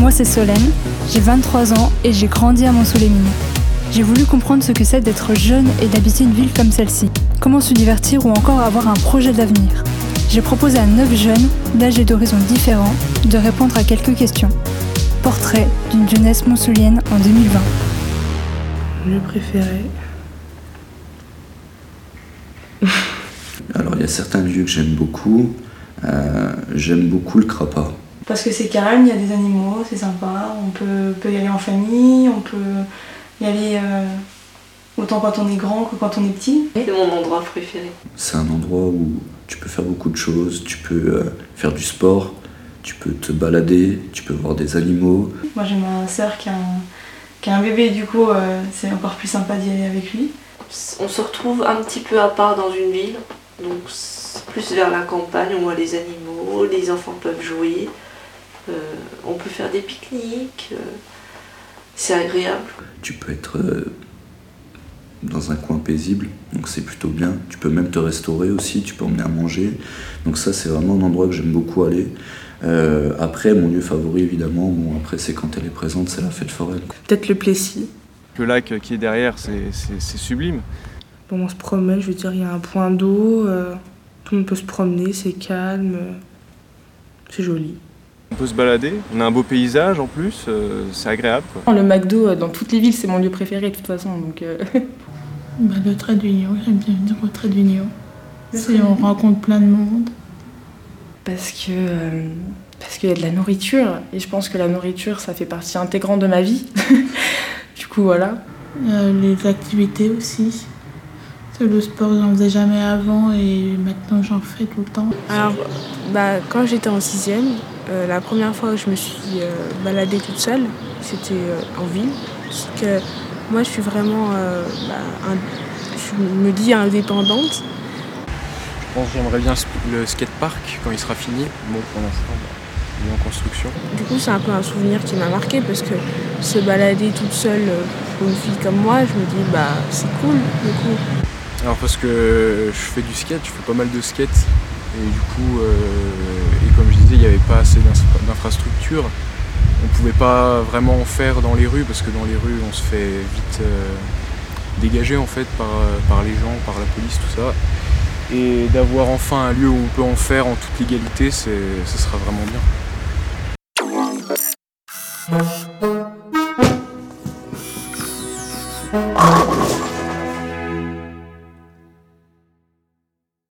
Moi, c'est Solène, j'ai 23 ans et j'ai grandi à Mont-sous-les-Mines. J'ai voulu comprendre ce que c'est d'être jeune et d'habiter une ville comme celle-ci. Comment se divertir ou encore avoir un projet d'avenir? J'ai proposé à 9 jeunes, d'âge et d'horizons différents, de répondre à quelques questions. Portrait d'une jeunesse monsoulienne en 2020. Le préféré. Alors il y a certains lieux que j'aime beaucoup. Euh, j'aime beaucoup le Crapa. Parce que c'est calme, il y a des animaux, c'est sympa. On peut, peut y aller en famille, on peut y aller euh, autant quand on est grand que quand on est petit. C'est mon endroit préféré. C'est un endroit où tu peux faire beaucoup de choses. Tu peux euh, faire du sport, tu peux te balader, tu peux voir des animaux. Moi j'ai ma soeur qui a un, qui a un bébé, du coup euh, c'est encore plus sympa d'y aller avec lui. On se retrouve un petit peu à part dans une ville, donc c'est plus vers la campagne, on voit les animaux, les enfants peuvent jouer, euh, on peut faire des pique-niques, euh, c'est agréable. Tu peux être euh, dans un coin paisible, donc c'est plutôt bien. Tu peux même te restaurer aussi, tu peux emmener à manger. Donc ça c'est vraiment un endroit que j'aime beaucoup aller. Euh, après, mon lieu favori évidemment, bon après c'est quand elle est présente, c'est la fête foraine. Peut-être le Plessis. Le lac qui est derrière, c'est sublime. Bon, on se promène, je veux dire, il y a un point d'eau, euh, tout le monde peut se promener, c'est calme, euh, c'est joli. On peut se balader, on a un beau paysage en plus, euh, c'est agréable. Quoi. Le McDo, dans toutes les villes, c'est mon lieu préféré de toute façon, donc... euh, Bah, le trait d'union, j'aime bien venir au trait d'union. C'est on rencontre plein de monde. parce que euh, parce qu'il y a de la nourriture et je pense que la nourriture ça fait partie intégrante de ma vie du coup voilà Euh, les activités aussi. C'est le sport, j'en faisais jamais avant et maintenant j'en fais tout le temps. Alors, bah, quand j'étais en sixième, euh, la première fois où je me suis euh, baladée toute seule, c'était euh, en ville. Parce que moi, je suis vraiment, euh, bah, un- je me dis indépendante. Je pense que j'aimerais bien le skatepark quand il sera fini. Bon, pour l'instant, bah, il est en construction. Du coup, c'est un peu un souvenir qui m'a marqué parce que se balader toute seule pour une fille comme moi, je me dis, bah, c'est cool, du coup. Alors parce que je fais du skate, je fais pas mal de skate. Et du coup, euh, et comme je disais, il n'y avait pas assez d'infrastructures. On ne pouvait pas vraiment en faire dans les rues parce que dans les rues, on se fait vite euh, dégager en fait par, euh, par, les gens, par la police, tout ça. Et d'avoir enfin un lieu où on peut en faire en toute légalité, ce sera vraiment bien.